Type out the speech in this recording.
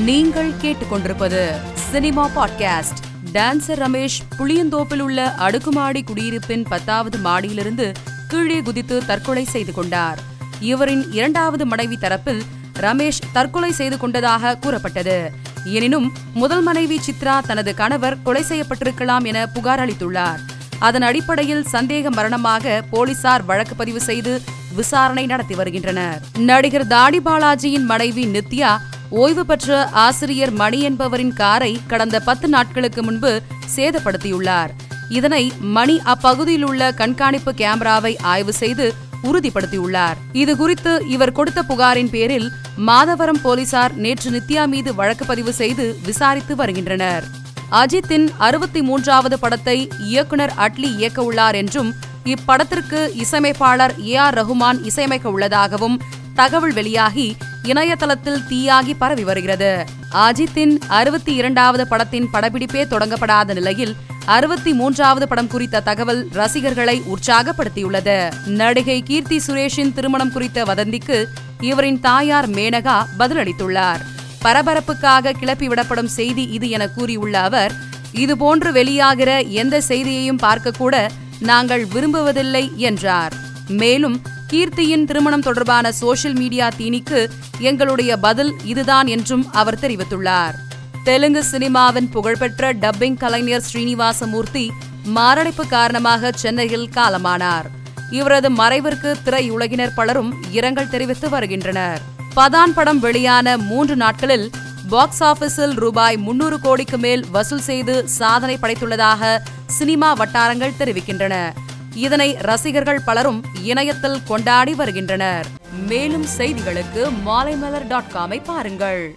நீங்கள் கேட்டுக்கொண்டிருப்பது cinema podcast. Dancer Ramesh புளியந்தோப்பில் உள்ள அடுக்குமாடி குடியிருப்பின் பத்தாவது மாடியிலிருந்து கீழே குதித்து தற்கொலை செய்து கொண்டார். இவரின் இரண்டாவது மனைவி தரப்பில் ரமேஷ் தற்கொலை செய்து கொண்டதாக கூறப்பட்டது. எனினும் முதல் மனைவி சித்ரா தனது கணவர் கொலை செய்யப்பட்டிருக்கலாம் என புகார் அளித்துள்ளார். அதன் அடிப்படையில் சந்தேக மரணமாக போலீசார் வழக்கு பதிவு செய்து விசாரணை நடத்தி வருகின்றனர். நடிகர் தாடி பாலாஜியின் மனைவி நித்யா ஓய்வு பெற்ற ஆசிரியர் மணி என்பவரின் காரை கடந்த பத்து நாட்களுக்கு முன்பு சேதப்படுத்தியுள்ளார். இதனை மணி அப்பகுதியில் உள்ள கண்காணிப்பு கேமராவை ஆய்வு செய்து உறுதிப்படுத்தியுள்ளார். இது குறித்து இவர் கொடுத்த புகாரின் பேரில் மாதவரம் போலீசார் நேற்று நித்யா மீது வழக்கு பதிவு செய்து விசாரித்து வருகின்றனர். அஜித்தின் அறுபத்தி மூன்றாவது படத்தை இயக்குனர் அட்லி இயக்க உள்ளார் என்றும் இப்படத்திற்கு இசையமைப்பாளர் ஏ ஆர் ரகுமான் இசையமைக்க உள்ளதாகவும் தகவல் வெளியாகி இணையதளத்தில் தீயாகி பரவி வருகிறது. அஜித்தின் அறுபத்தி இரண்டாவது படத்தின் படப்பிடிப்பே தொடங்கப்படாத நிலையில் அறுபத்தி மூன்றாவது படம் குறித்த தகவல் ரசிகர்களை உற்சாகப்படுத்தியுள்ளது. நடிகை கீர்த்தி சுரேஷின் திருமணம் குறித்த வதந்திக்கு இவரின் தாயார் மேனகா பதிலளித்துள்ளார். பரபரப்புக்காக கிளப்பி விடப்படும் செய்தி இது என கூறியுள்ள அவர் இதுபோன்று வெளியாகிற எந்த செய்தியையும் பார்க்கக்கூட நாங்கள் விரும்புவதில்லை என்றார். மேலும் கீர்த்தியின் திருமணம் தொடர்பான சோசியல் மீடியா தீனிக்கு எங்களுடைய பதில் இதுதான் என்றும் அவர் தெரிவித்துள்ளார். தெலுங்கு சினிமாவின் புகழ்பெற்ற டப்பிங் கலைஞர் ஸ்ரீனிவாசமூர்த்தி மாரடைப்பு காரணமாக சென்னையில் காலமானார். இவரது மறைவிற்கு திரையுலகினர் பலரும் இரங்கல் தெரிவித்து வருகின்றனர். பதான் படம் வெளியான மூன்று நாட்களில் பாக்ஸ் ஆபீஸில் ரூபாய் முன்னூறு கோடிக்கு மேல் வசூல் செய்து சாதனை படைத்துள்ளதாக சினிமா வட்டாரங்கள் தெரிவிக்கின்றன. இதனை ரசிகர்கள் பலரும் இணையத்தில் கொண்டாடி வருகின்றனர். மேலும் செய்திகளுக்கு மாலைமலர் டாட் காமை பாருங்கள்.